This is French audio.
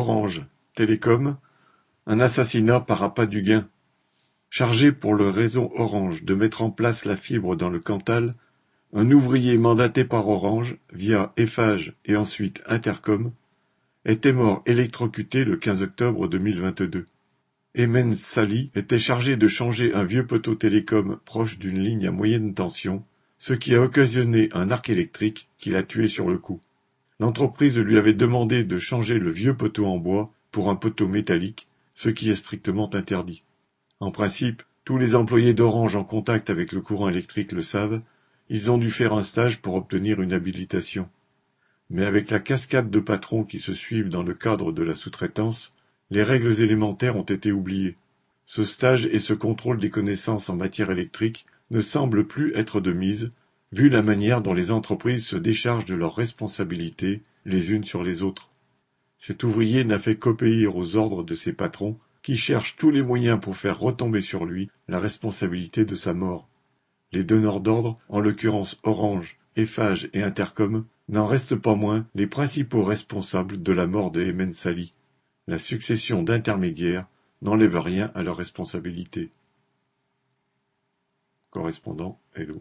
Orange Télécom, un assassinat par appât du gain. Chargé pour le réseau Orange de mettre en place la fibre dans le Cantal, un ouvrier mandaté par Orange, via Eiffage et ensuite Intercom, était mort électrocuté le 15 octobre 2022. Emen Sali était chargé de changer un vieux poteau télécom proche d'une ligne à moyenne tension, ce qui a occasionné un arc électrique qui l'a tué sur le coup. L'entreprise lui avait demandé de changer le vieux poteau en bois pour un poteau métallique, ce qui est strictement interdit. En principe, tous les employés d'Orange en contact avec le courant électrique le savent, ils ont dû faire un stage pour obtenir une habilitation. Mais avec la cascade de patrons qui se suivent dans le cadre de la sous-traitance, les règles élémentaires ont été oubliées. Ce stage et ce contrôle des connaissances en matière électrique ne semblent plus être de mise, vu la manière dont les entreprises se déchargent de leurs responsabilités les unes sur les autres. Cet ouvrier n'a fait qu'obéir aux ordres de ses patrons, qui cherchent tous les moyens pour faire retomber sur lui la responsabilité de sa mort. Les donneurs d'ordre, en l'occurrence Orange, Eiffage et Intercom, n'en restent pas moins les principaux responsables de la mort de Emen Sali. La succession d'intermédiaires n'enlève rien à leur responsabilité. Correspondant Hello.